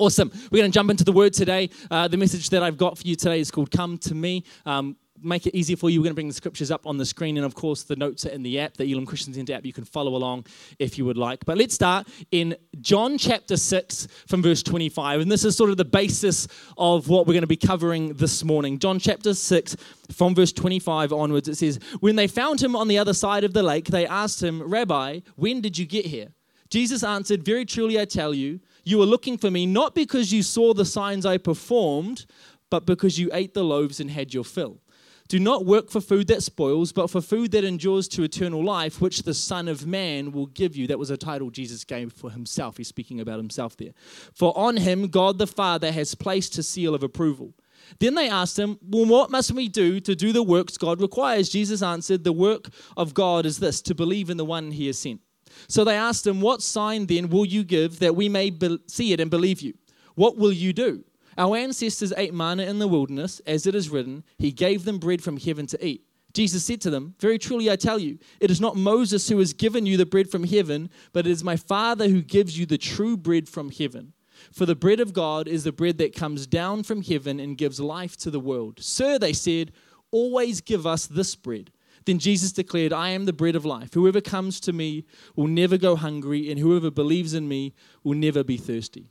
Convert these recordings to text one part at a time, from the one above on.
Awesome. We're going to jump into the word today. Uh, the message that I've got for you today is called Come to Me. Um, make it easier for you. We're going to bring the scriptures up on the screen, and of course, the notes are in the app, the Elim Christian Centre app. You can follow along if you would like. But let's start in John chapter 6 from verse 25. And this is sort of the basis of what we're going to be covering this morning. John chapter 6 from verse 25 onwards, it says, When they found him on the other side of the lake, they asked him, Rabbi, when did you get here? Jesus answered, Very truly I tell you, you were looking for me not because you saw the signs I performed, but because you ate the loaves and had your fill. Do not work for food that spoils, but for food that endures to eternal life, which the Son of Man will give you. That was a title Jesus gave for himself. He's speaking about himself there. For on him God the Father has placed his seal of approval. Then they asked him, Well, what must we do to do the works God requires? Jesus answered, The work of God is this, to believe in the one he has sent. So they asked him, What sign then will you give that we may be- see it and believe you? What will you do? Our ancestors ate manna in the wilderness, as it is written, He gave them bread from heaven to eat. Jesus said to them, Very truly I tell you, it is not Moses who has given you the bread from heaven, but it is my Father who gives you the true bread from heaven. For the bread of God is the bread that comes down from heaven and gives life to the world. Sir, they said, always give us this bread. Then Jesus declared, I am the bread of life. Whoever comes to me will never go hungry, and whoever believes in me will never be thirsty.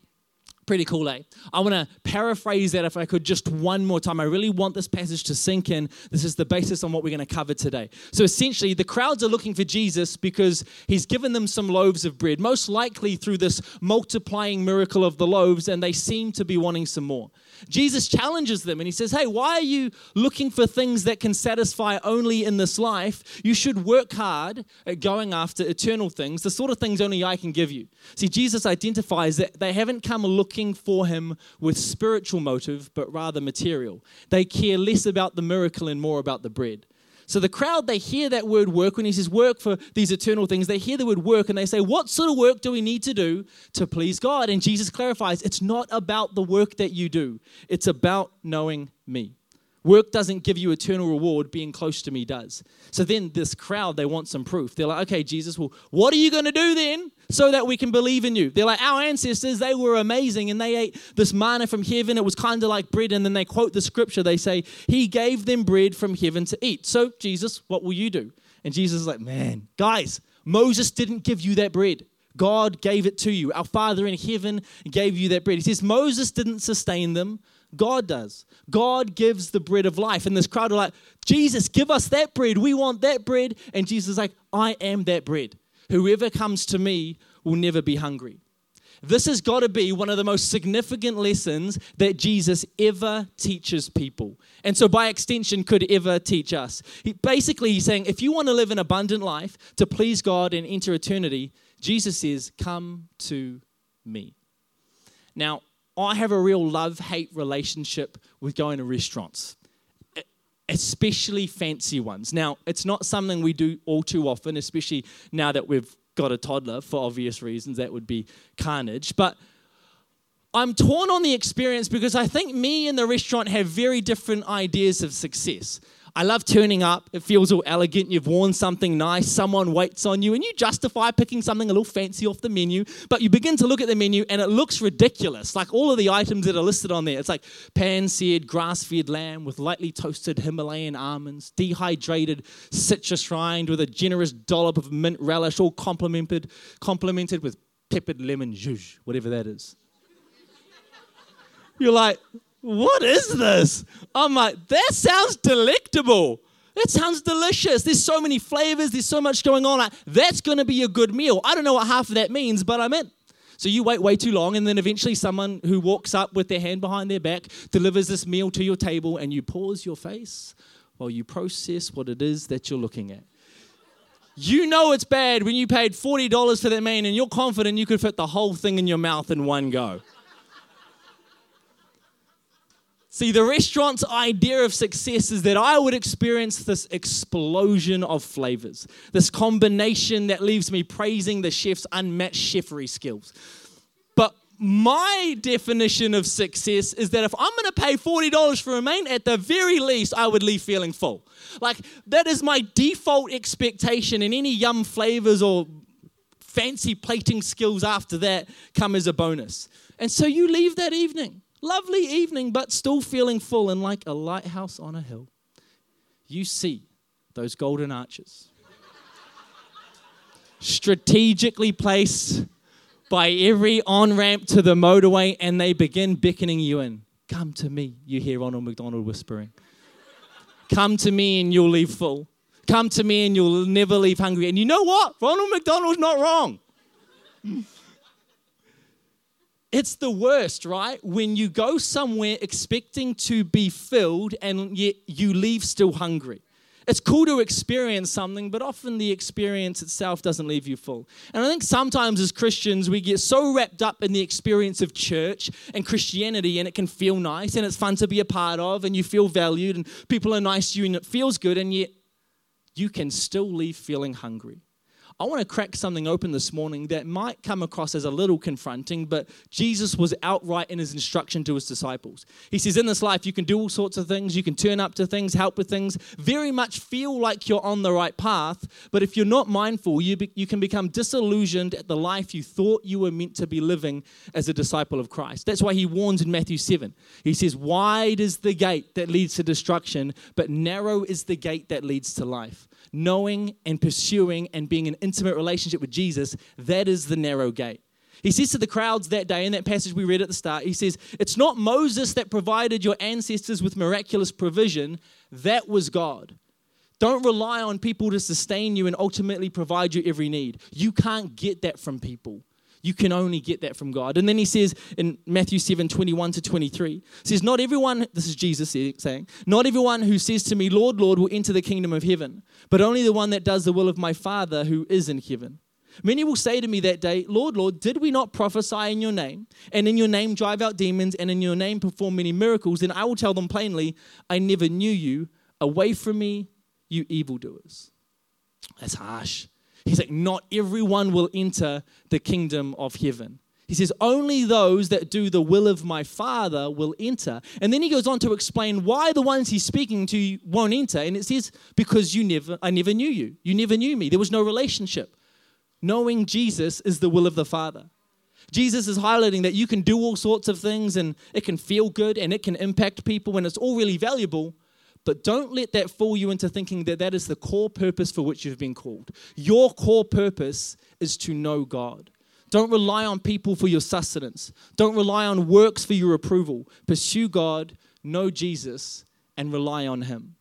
Pretty cool, eh? I want to paraphrase that if I could just one more time. I really want this passage to sink in. This is the basis on what we're going to cover today. So essentially, the crowds are looking for Jesus because he's given them some loaves of bread, most likely through this multiplying miracle of the loaves, and they seem to be wanting some more. Jesus challenges them and he says, Hey, why are you looking for things that can satisfy only in this life? You should work hard at going after eternal things, the sort of things only I can give you. See, Jesus identifies that they haven't come looking for him with spiritual motive, but rather material. They care less about the miracle and more about the bread. So the crowd, they hear that word work when he says work for these eternal things. They hear the word work and they say, What sort of work do we need to do to please God? And Jesus clarifies, It's not about the work that you do, it's about knowing me. Work doesn't give you eternal reward, being close to me does. So then, this crowd, they want some proof. They're like, okay, Jesus, well, what are you going to do then so that we can believe in you? They're like, our ancestors, they were amazing and they ate this manna from heaven. It was kind of like bread. And then they quote the scripture. They say, He gave them bread from heaven to eat. So, Jesus, what will you do? And Jesus is like, man, guys, Moses didn't give you that bread. God gave it to you. Our Father in heaven gave you that bread. He says, Moses didn't sustain them. God does. God gives the bread of life. And this crowd are like, Jesus, give us that bread. We want that bread. And Jesus is like, I am that bread. Whoever comes to me will never be hungry. This has got to be one of the most significant lessons that Jesus ever teaches people. And so, by extension, could ever teach us. He, basically, he's saying if you want to live an abundant life to please God and enter eternity, Jesus says, Come to me. Now, I have a real love hate relationship with going to restaurants, especially fancy ones. Now, it's not something we do all too often, especially now that we've got a toddler for obvious reasons. That would be carnage. But I'm torn on the experience because I think me and the restaurant have very different ideas of success. I love turning up. It feels all elegant. You've worn something nice. Someone waits on you, and you justify picking something a little fancy off the menu. But you begin to look at the menu, and it looks ridiculous. Like all of the items that are listed on there. It's like pan seared, grass fed lamb with lightly toasted Himalayan almonds, dehydrated citrus rind with a generous dollop of mint relish, all complemented, complemented with peppered lemon juice, whatever that is. You're like, what is this? I'm like, that sounds delectable. That sounds delicious. There's so many flavors, there's so much going on. That's going to be a good meal. I don't know what half of that means, but I'm in. So you wait way too long, and then eventually someone who walks up with their hand behind their back delivers this meal to your table, and you pause your face while you process what it is that you're looking at. You know it's bad when you paid $40 for that meal, and you're confident you could fit the whole thing in your mouth in one go. See, the restaurant's idea of success is that I would experience this explosion of flavors, this combination that leaves me praising the chef's unmatched chefery skills. But my definition of success is that if I'm going to pay $40 for a main, at the very least, I would leave feeling full. Like, that is my default expectation, and any yum flavors or fancy plating skills after that come as a bonus. And so you leave that evening, lovely evening, but still feeling full and like a lighthouse on a hill. You see those golden arches strategically placed by every on ramp to the motorway, and they begin beckoning you in. Come to me, you hear Ronald McDonald whispering. Come to me and you'll leave full. Come to me and you'll never leave hungry. And you know what? Ronald McDonald's not wrong. It's the worst, right? When you go somewhere expecting to be filled and yet you leave still hungry. It's cool to experience something, but often the experience itself doesn't leave you full. And I think sometimes as Christians, we get so wrapped up in the experience of church and Christianity, and it can feel nice and it's fun to be a part of, and you feel valued, and people are nice to you, and it feels good, and yet you can still leave feeling hungry. I want to crack something open this morning that might come across as a little confronting, but Jesus was outright in his instruction to his disciples. He says, In this life, you can do all sorts of things, you can turn up to things, help with things, very much feel like you're on the right path, but if you're not mindful, you, be, you can become disillusioned at the life you thought you were meant to be living as a disciple of Christ. That's why he warns in Matthew 7. He says, Wide is the gate that leads to destruction, but narrow is the gate that leads to life knowing and pursuing and being in intimate relationship with Jesus, that is the narrow gate. He says to the crowds that day in that passage we read at the start, he says, It's not Moses that provided your ancestors with miraculous provision, that was God. Don't rely on people to sustain you and ultimately provide you every need. You can't get that from people. You can only get that from God. And then he says in Matthew 7 21 to 23, says, Not everyone, this is Jesus saying, not everyone who says to me, Lord, Lord, will enter the kingdom of heaven, but only the one that does the will of my Father who is in heaven. Many will say to me that day, Lord, Lord, did we not prophesy in your name, and in your name drive out demons, and in your name perform many miracles? Then I will tell them plainly, I never knew you. Away from me, you evildoers. That's harsh. He's like, not everyone will enter the kingdom of heaven. He says, only those that do the will of my Father will enter. And then he goes on to explain why the ones he's speaking to won't enter. And it says, because you never, I never knew you. You never knew me. There was no relationship. Knowing Jesus is the will of the Father. Jesus is highlighting that you can do all sorts of things and it can feel good and it can impact people and it's all really valuable. But don't let that fool you into thinking that that is the core purpose for which you've been called. Your core purpose is to know God. Don't rely on people for your sustenance. Don't rely on works for your approval. Pursue God, know Jesus, and rely on Him.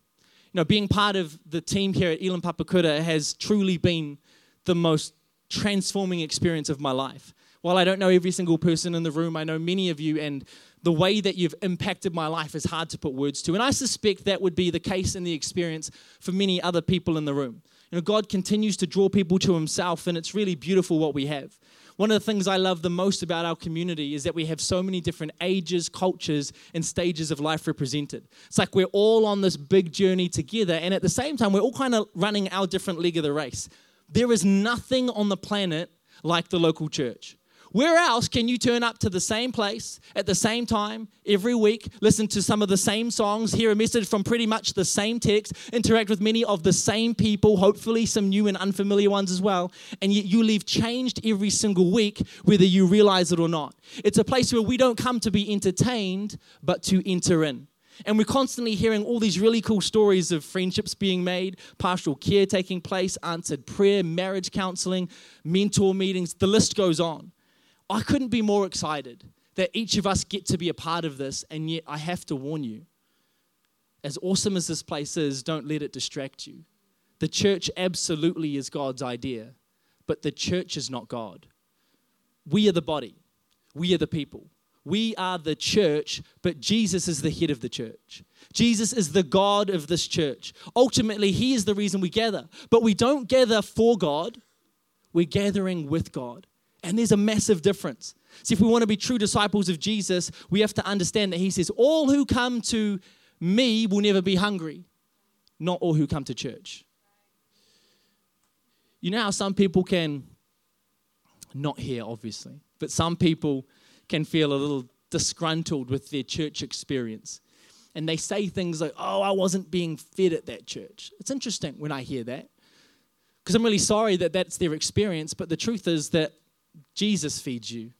You know, being part of the team here at Elim Papakura has truly been the most transforming experience of my life. While I don't know every single person in the room, I know many of you, and the way that you've impacted my life is hard to put words to. And I suspect that would be the case in the experience for many other people in the room. You know, God continues to draw people to Himself, and it's really beautiful what we have. One of the things I love the most about our community is that we have so many different ages, cultures, and stages of life represented. It's like we're all on this big journey together, and at the same time, we're all kind of running our different leg of the race. There is nothing on the planet like the local church. Where else can you turn up to the same place at the same time every week, listen to some of the same songs, hear a message from pretty much the same text, interact with many of the same people, hopefully some new and unfamiliar ones as well, and yet you leave changed every single week, whether you realize it or not? It's a place where we don't come to be entertained, but to enter in. And we're constantly hearing all these really cool stories of friendships being made, pastoral care taking place, answered prayer, marriage counseling, mentor meetings, the list goes on. I couldn't be more excited that each of us get to be a part of this, and yet I have to warn you as awesome as this place is, don't let it distract you. The church absolutely is God's idea, but the church is not God. We are the body, we are the people. We are the church, but Jesus is the head of the church. Jesus is the God of this church. Ultimately, He is the reason we gather. But we don't gather for God, we're gathering with God. And there's a massive difference. See, if we want to be true disciples of Jesus, we have to understand that He says, All who come to me will never be hungry, not all who come to church. You know how some people can, not here obviously, but some people can feel a little disgruntled with their church experience. And they say things like, Oh, I wasn't being fed at that church. It's interesting when I hear that because I'm really sorry that that's their experience, but the truth is that Jesus feeds you,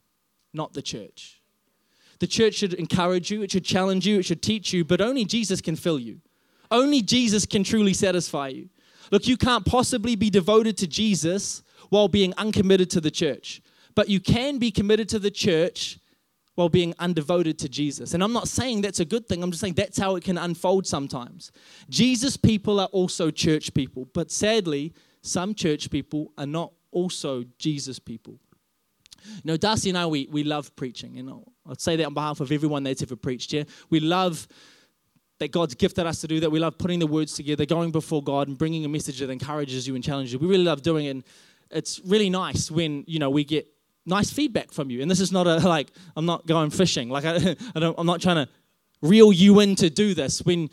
not the church. The church should encourage you, it should challenge you, it should teach you, but only Jesus can fill you. Only Jesus can truly satisfy you. Look, you can't possibly be devoted to Jesus while being uncommitted to the church, but you can be committed to the church while being undevoted to Jesus. And I'm not saying that's a good thing, I'm just saying that's how it can unfold sometimes. Jesus people are also church people, but sadly, some church people are not also Jesus people. You know, Darcy and I, we, we love preaching. You know, I'd say that on behalf of everyone that's ever preached here. We love that God's gifted us to do that. We love putting the words together, going before God and bringing a message that encourages you and challenges you. We really love doing it. And it's really nice when, you know, we get nice feedback from you. And this is not a, like, I'm not going fishing. Like, I, I don't, I'm not trying to reel you in to do this. When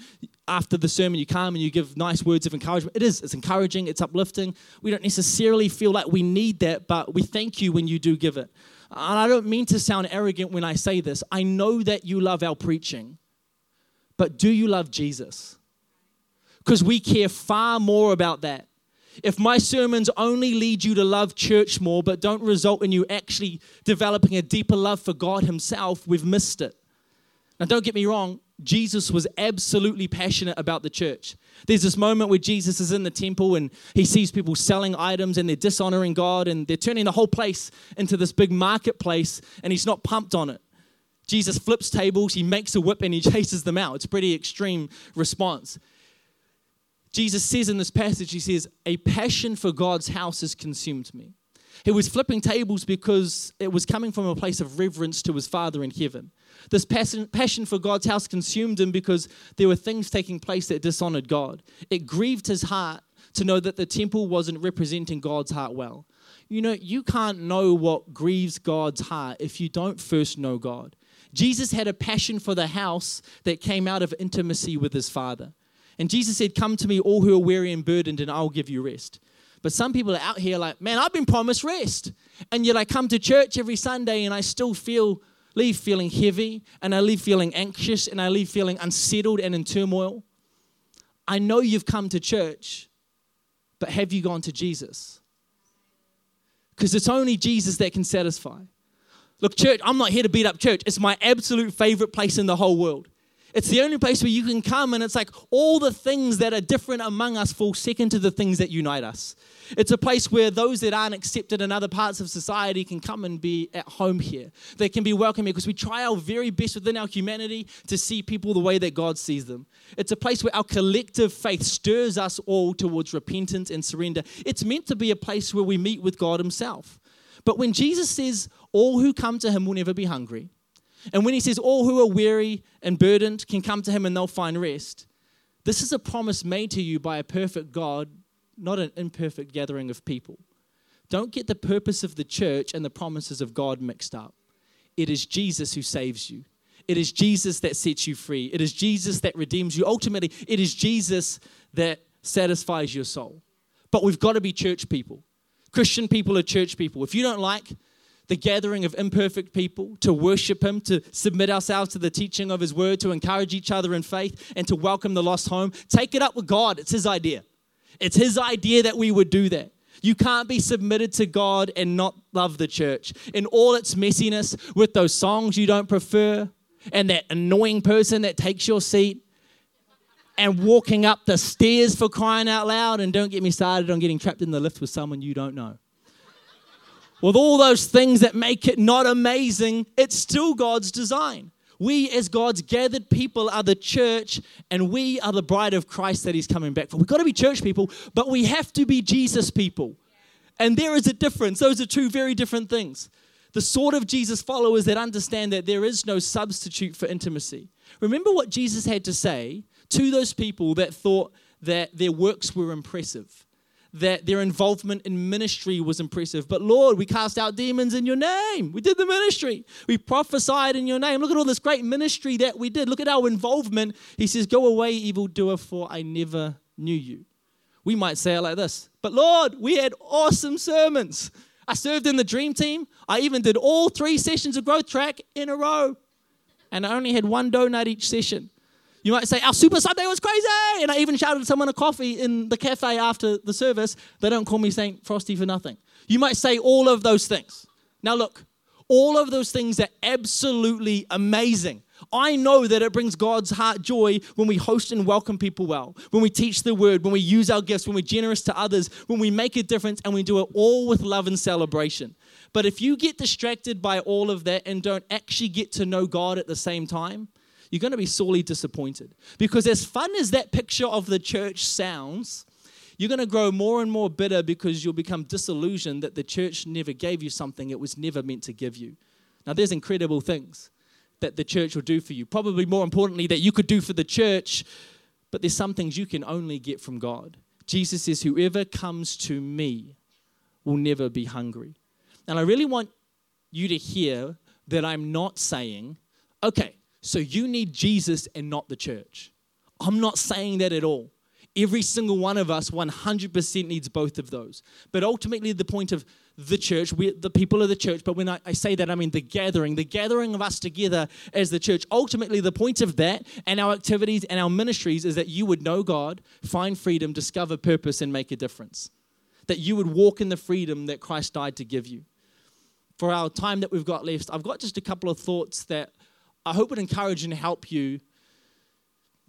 after the sermon you come and you give nice words of encouragement, it is, it's encouraging, it's uplifting. We don't necessarily feel like we need that, but we thank you when you do give it. And I don't mean to sound arrogant when I say this. I know that you love our preaching. But do you love Jesus? Because we care far more about that. If my sermons only lead you to love church more, but don't result in you actually developing a deeper love for God Himself, we've missed it. Now, don't get me wrong, Jesus was absolutely passionate about the church. There's this moment where Jesus is in the temple and he sees people selling items and they're dishonoring God and they're turning the whole place into this big marketplace and he's not pumped on it. Jesus flips tables, he makes a whip, and he chases them out. It's a pretty extreme response. Jesus says in this passage, he says, A passion for God's house has consumed me. He was flipping tables because it was coming from a place of reverence to his Father in heaven. This passion, passion for God's house consumed him because there were things taking place that dishonored God. It grieved his heart to know that the temple wasn't representing God's heart well. You know, you can't know what grieves God's heart if you don't first know God. Jesus had a passion for the house that came out of intimacy with his Father. And Jesus said, Come to me, all who are weary and burdened, and I'll give you rest. But some people are out here like, Man, I've been promised rest. And yet I come to church every Sunday and I still feel, leave feeling heavy, and I leave feeling anxious, and I leave feeling unsettled and in turmoil. I know you've come to church, but have you gone to Jesus? Because it's only Jesus that can satisfy. Look, church, I'm not here to beat up church. It's my absolute favorite place in the whole world. It's the only place where you can come and it's like all the things that are different among us fall second to the things that unite us. It's a place where those that aren't accepted in other parts of society can come and be at home here. They can be welcome here because we try our very best within our humanity to see people the way that God sees them. It's a place where our collective faith stirs us all towards repentance and surrender. It's meant to be a place where we meet with God Himself. But when Jesus says, all who come to him will never be hungry, and when he says, all who are weary and burdened can come to him and they'll find rest, this is a promise made to you by a perfect God, not an imperfect gathering of people. Don't get the purpose of the church and the promises of God mixed up. It is Jesus who saves you. It is Jesus that sets you free. It is Jesus that redeems you. Ultimately, it is Jesus that satisfies your soul. But we've got to be church people. Christian people are church people. If you don't like the gathering of imperfect people, to worship Him, to submit ourselves to the teaching of His word, to encourage each other in faith, and to welcome the lost home, take it up with God. It's His idea. It's His idea that we would do that. You can't be submitted to God and not love the church. In all its messiness, with those songs you don't prefer, and that annoying person that takes your seat, and walking up the stairs for crying out loud. And don't get me started on getting trapped in the lift with someone you don't know. With all those things that make it not amazing, it's still God's design. We, as God's gathered people, are the church, and we are the bride of Christ that He's coming back for. We've got to be church people, but we have to be Jesus people. And there is a difference. Those are two very different things. The sort of Jesus followers that understand that there is no substitute for intimacy. Remember what Jesus had to say to those people that thought that their works were impressive, that their involvement in ministry was impressive. But Lord, we cast out demons in your name. We did the ministry. We prophesied in your name. Look at all this great ministry that we did. Look at our involvement. He says, Go away, evildoer, for I never knew you. We might say it like this But Lord, we had awesome sermons. I served in the dream team. I even did all three sessions of growth track in a row. And I only had one donut each session. You might say, Our Super Sunday was crazy. And I even shouted someone a coffee in the cafe after the service. They don't call me St. Frosty for nothing. You might say all of those things. Now, look, All of those things are absolutely amazing. I know that it brings God's heart joy when we host and welcome people well, when we teach the word, when we use our gifts, when we're generous to others, when we make a difference, and we do it all with love and celebration. But if you get distracted by all of that and don't actually get to know God at the same time, you're going to be sorely disappointed. Because as fun as that picture of the church sounds, you're going to grow more and more bitter because you'll become disillusioned that the church never gave you something it was never meant to give you. Now, there's incredible things that the church will do for you. Probably more importantly, that you could do for the church, but there's some things you can only get from God. Jesus says, Whoever comes to me will never be hungry. And I really want you to hear that I'm not saying, okay, so you need Jesus and not the church. I'm not saying that at all. Every single one of us 100% needs both of those. But ultimately, the point of the church, we, the people of the church, but when I, I, say that, I mean the gathering, the gathering of us together as the church. Ultimately, the point of that and our activities and our ministries is that you would know God, find freedom, discover purpose, and make a difference. That you would walk in the freedom that Christ died to give you. For our time that we've got left, I've got just a couple of thoughts that I hope would encourage and help you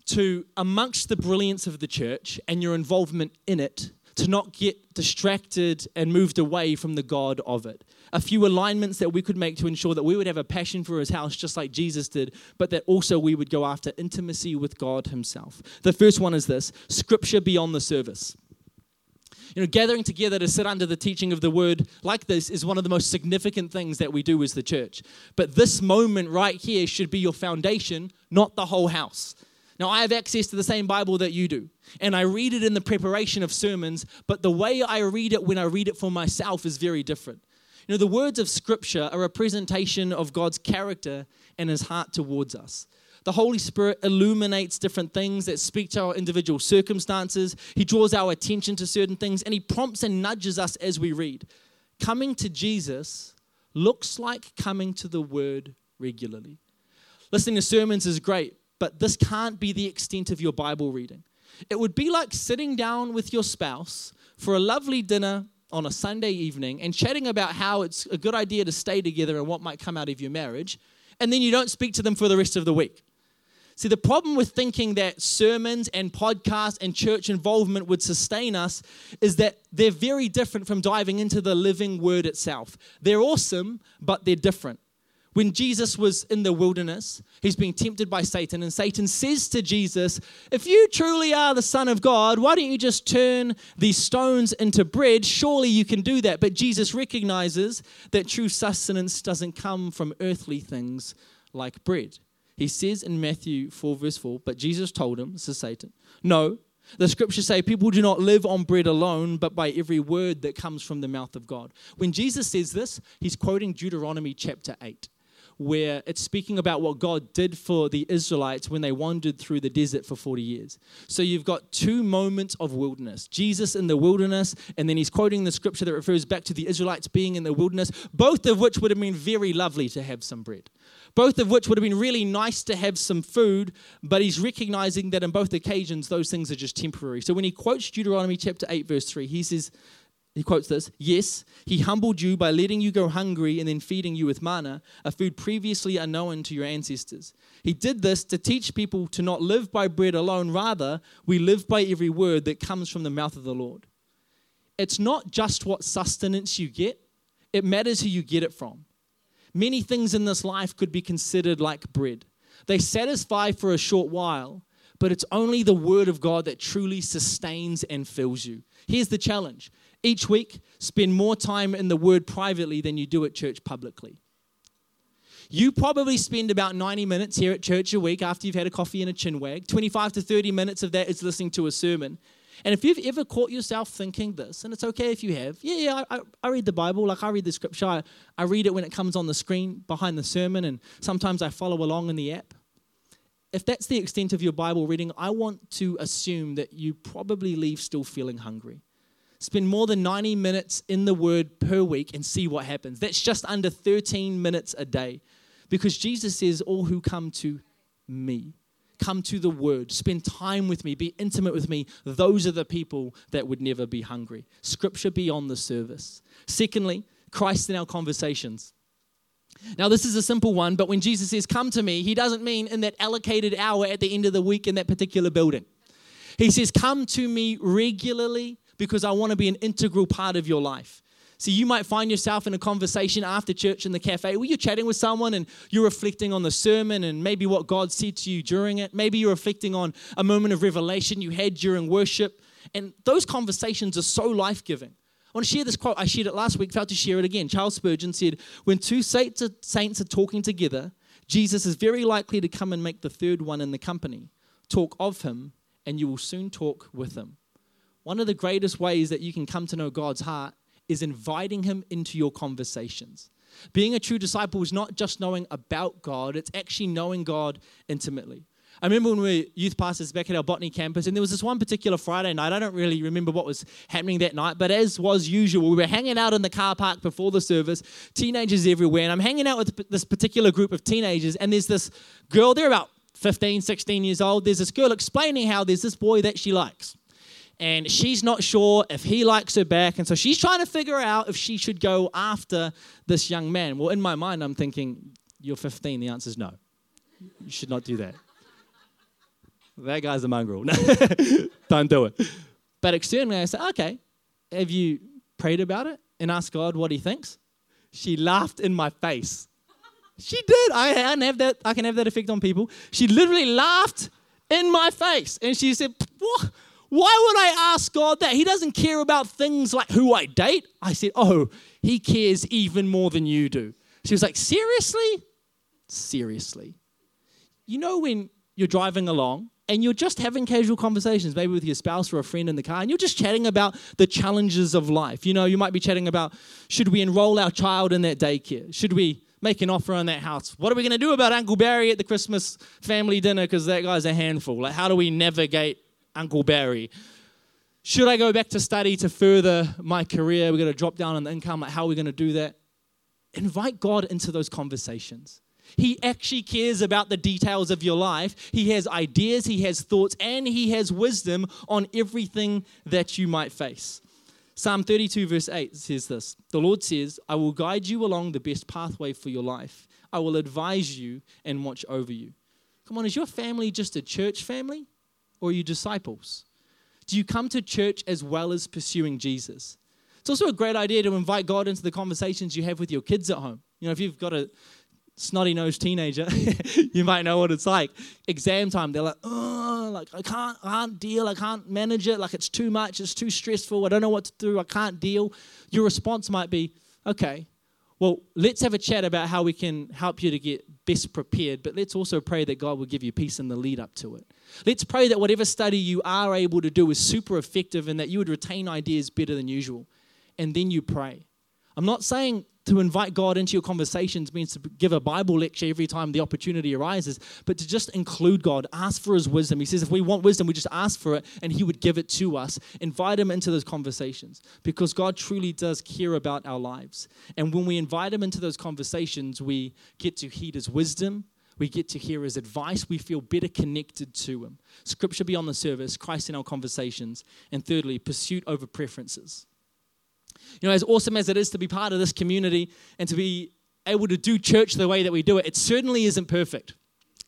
to, amongst the brilliance of the church and your involvement in it, to not get distracted and moved away from the God of it. A few alignments that we could make to ensure that we would have a passion for his house just like Jesus did, but that also we would go after intimacy with God himself. The first one is this scripture beyond the service. You know, gathering together to sit under the teaching of the word like this is one of the most significant things that we do as the church. But this moment right here should be your foundation, not the whole house. Now, I have access to the same Bible that you do, and I read it in the preparation of sermons, but the way I read it when I read it for myself is very different. You know, the words of Scripture are a presentation of God's character and His heart towards us. The Holy Spirit illuminates different things that speak to our individual circumstances. He draws our attention to certain things, and He prompts and nudges us as we read. Coming to Jesus looks like coming to the Word regularly. Listening to sermons is great, but this can't be the extent of your Bible reading. It would be like sitting down with your spouse for a lovely dinner on a Sunday evening and chatting about how it's a good idea to stay together and what might come out of your marriage, and then you don't speak to them for the rest of the week. See, the problem with thinking that sermons and podcasts and church involvement would sustain us is that they're very different from diving into the living word itself. They're awesome, but they're different. When Jesus was in the wilderness, he's being tempted by Satan, and Satan says to Jesus, If you truly are the Son of God, why don't you just turn these stones into bread? Surely you can do that. But Jesus recognizes that true sustenance doesn't come from earthly things like bread. He says in Matthew 4, verse 4, but Jesus told him, this is Satan, no, the scriptures say people do not live on bread alone, but by every word that comes from the mouth of God. When Jesus says this, he's quoting Deuteronomy chapter 8 where it's speaking about what God did for the Israelites when they wandered through the desert for 40 years. So you've got two moments of wilderness Jesus in the wilderness, and then he's quoting the scripture that refers back to the Israelites being in the wilderness, both of which would have been very lovely to have some bread. Both of which would have been really nice to have some food, but he's recognizing that in both occasions those things are just temporary. So when he quotes Deuteronomy chapter 8, verse 3, he says, he quotes this Yes, he humbled you by letting you go hungry and then feeding you with manna, a food previously unknown to your ancestors. He did this to teach people to not live by bread alone, rather, we live by every word that comes from the mouth of the Lord. It's not just what sustenance you get, it matters who you get it from. Many things in this life could be considered like bread. They satisfy for a short while, but it's only the word of God that truly sustains and fills you. Here's the challenge each week, spend more time in the Word privately than you do at church publicly. You probably spend about 90 minutes here at church a week after you've had a coffee and a chin wag. 25 to 30 minutes of that is listening to a sermon. And if you've ever caught yourself thinking this, and it's okay if you have, yeah, yeah, I, I read the Bible, like I read the scripture, I, I read it when it comes on the screen behind the sermon, and sometimes I follow along in the app. If that's the extent of your Bible reading, I want to assume that you probably leave still feeling hungry. Spend more than 90 minutes in the Word per week and see what happens. That's just under 13 minutes a day. Because Jesus says, All who come to me, come to the Word, spend time with me, be intimate with me, those are the people that would never be hungry. Scripture beyond the service. Secondly, Christ in our conversations. Now, this is a simple one, but when Jesus says, Come to me, he doesn't mean in that allocated hour at the end of the week in that particular building. He says, Come to me regularly because I want to be an integral part of your life. See, you might find yourself in a conversation after church in the cafe where you're chatting with someone and you're reflecting on the sermon and maybe what God said to you during it. Maybe you're reflecting on a moment of revelation you had during worship. And those conversations are so life giving. I want to share this quote. I shared it last week, felt to share it again. Charles Spurgeon said, When two saints are talking together, Jesus is very likely to come and make the third one in the company. Talk of him, and you will soon talk with him. One of the greatest ways that you can come to know God's heart is inviting him into your conversations. Being a true disciple is not just knowing about God, it's actually knowing God intimately. I remember when we were youth pastors back at our botany campus, and there was this one particular Friday night. I don't really remember what was happening that night, but as was usual, we were hanging out in the car park before the service, teenagers everywhere, and I'm hanging out with this particular group of teenagers, and there's this girl, they're about 15, 16 years old. There's this girl explaining how there's this boy that she likes. And she's not sure if he likes her back. And so she's trying to figure out if she should go after this young man. Well, in my mind, I'm thinking, You're 15. The answer is no. You should not do that. That guy's a mongrel. Don't do it. But externally, I said, okay, have you prayed about it and asked God what he thinks? She laughed in my face. She did. I can have that. I can have that effect on people. She literally laughed in my face, and she said, "What? Why would I ask God that? He doesn't care about things like who I date." I said, "Oh, He cares even more than you do." She was like, "Seriously? Seriously? You know when you're driving along and you're just having casual conversations, maybe with your spouse or a friend in the car, and you're just chatting about the challenges of life. You know, you might be chatting about should we enroll our child in that daycare? Should we make an offer on that house? What are we going to do about Uncle Barry at the Christmas family dinner because that guy's a handful? Like, how do we navigate Uncle Barry? Should I go back to study to further my career? We're going to drop down on the income. Like, how are we going to do that? Invite God into those conversations. He actually cares about the details of your life. He has ideas, he has thoughts, and he has wisdom on everything that you might face. Psalm 32, verse 8 says this The Lord says, I will guide you along the best pathway for your life. I will advise you and watch over you. Come on, is your family just a church family or are you disciples? Do you come to church as well as pursuing Jesus? It's also a great idea to invite God into the conversations you have with your kids at home. You know, if you've got a snotty nosed teenager, you might know what it's like. Exam time, they're like, oh, like I can't, I can't deal, I can't manage it, like it's too much, it's too stressful, I don't know what to do, I can't deal. Your response might be, okay, well, let's have a chat about how we can help you to get best prepared, but let's also pray that God will give you peace in the lead up to it. Let's pray that whatever study you are able to do is super effective and that you would retain ideas better than usual. And then you pray. I'm not saying to invite God into your conversations means to give a Bible lecture every time the opportunity arises, but to just include God, ask for His wisdom. He says if we want wisdom, we just ask for it and He would give it to us. Invite Him into those conversations because God truly does care about our lives. And when we invite Him into those conversations, we get to heed His wisdom. We get to hear his advice. We feel better connected to him. Scripture beyond the service, Christ in our conversations. And thirdly, pursuit over preferences. You know, as awesome as it is to be part of this community and to be able to do church the way that we do it, it certainly isn't perfect.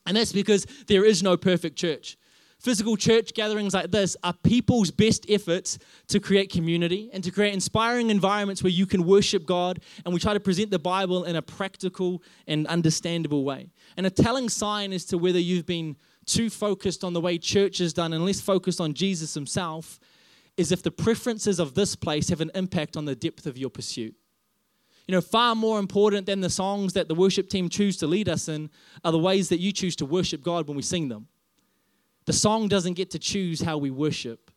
And that's because there is no perfect church. Physical church gatherings like this are people's best efforts to create community and to create inspiring environments where you can worship God. And we try to present the Bible in a practical and understandable way. And a telling sign as to whether you've been too focused on the way church is done and less focused on Jesus himself is if the preferences of this place have an impact on the depth of your pursuit. You know, far more important than the songs that the worship team choose to lead us in are the ways that you choose to worship God when we sing them. The song doesn't get to choose how we worship.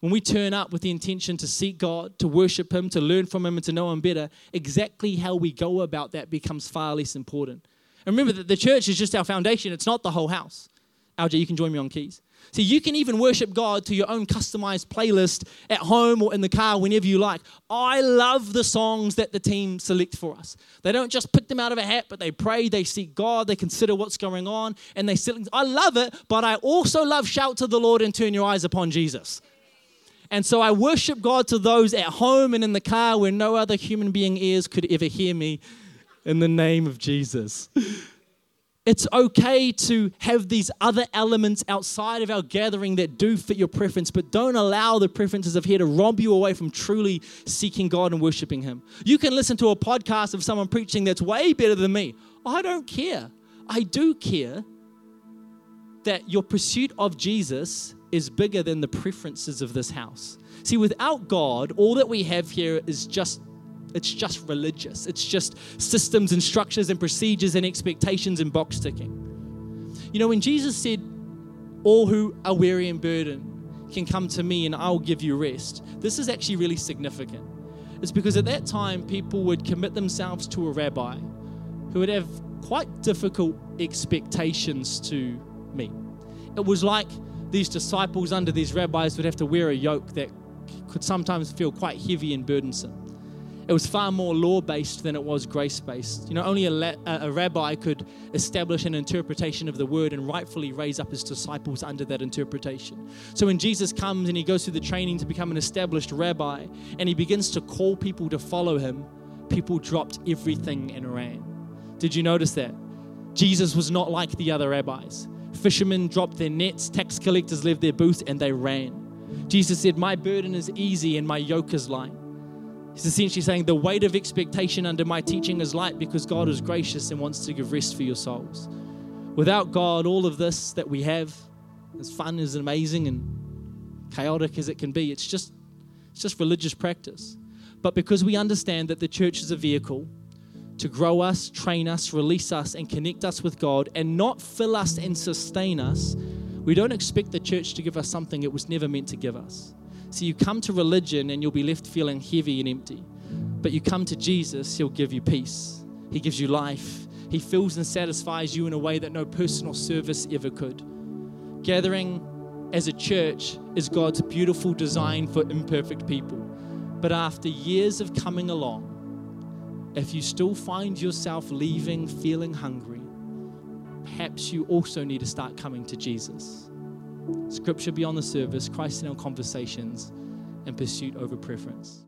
When we turn up with the intention to seek God, to worship Him, to learn from Him, and to know Him better, exactly how we go about that becomes far less important. And remember that the church is just our foundation, it's not the whole house. LJ, you can join me on keys. See, you can even worship God to your own customized playlist at home or in the car whenever you like. I love the songs that the team select for us. They don't just pick them out of a hat, but they pray, they seek God, they consider what's going on, and they select. I love it, but I also love Shout to the Lord and Turn Your Eyes Upon Jesus. And so I worship God to those at home and in the car where no other human being ears could ever hear me in the name of Jesus. It's okay to have these other elements outside of our gathering that do fit your preference, but don't allow the preferences of here to rob you away from truly seeking God and worshiping Him. You can listen to a podcast of someone preaching that's way better than me. I don't care. I do care that your pursuit of Jesus is bigger than the preferences of this house. See, without God, all that we have here is just it's just religious. It's just systems and structures and procedures and expectations and box ticking. You know, when Jesus said, All who are weary and burdened can come to me and I'll give you rest, this is actually really significant. It's because at that time, people would commit themselves to a rabbi who would have quite difficult expectations to meet. It was like these disciples under these rabbis would have to wear a yoke that could sometimes feel quite heavy and burdensome. It was far more law based than it was grace based. You know, only a, la- a, rabbi could establish an interpretation of the word and rightfully raise up his disciples under that interpretation. So when Jesus comes and he goes through the training to become an established rabbi and he begins to call people to follow him, people dropped everything and ran. Did you notice that? Jesus was not like the other rabbis. Fishermen dropped their nets, tax collectors left their booths, and they ran. Jesus said, My burden is easy and my yoke is light. He's essentially saying the weight of expectation under my teaching is light because God is gracious and wants to give rest for your souls. Without God, all of this that we have, as fun as amazing and chaotic as it can be, it's just it's just religious practice. But because we understand that the church is a vehicle to grow us, train us, release us, and connect us with God, and not fill us and sustain us, we don't expect the church to give us something it was never meant to give us. So you come to religion and you'll be left feeling heavy and empty. But you come to Jesus, He'll give you peace. He gives you life. He fills and satisfies you in a way that no personal service ever could. Gathering as a church is God's beautiful design for imperfect people. But after years of coming along, if you still find yourself leaving feeling hungry, perhaps you also need to start coming to Jesus. Scripture beyond the service, Christ in our conversations, and pursuit over preference.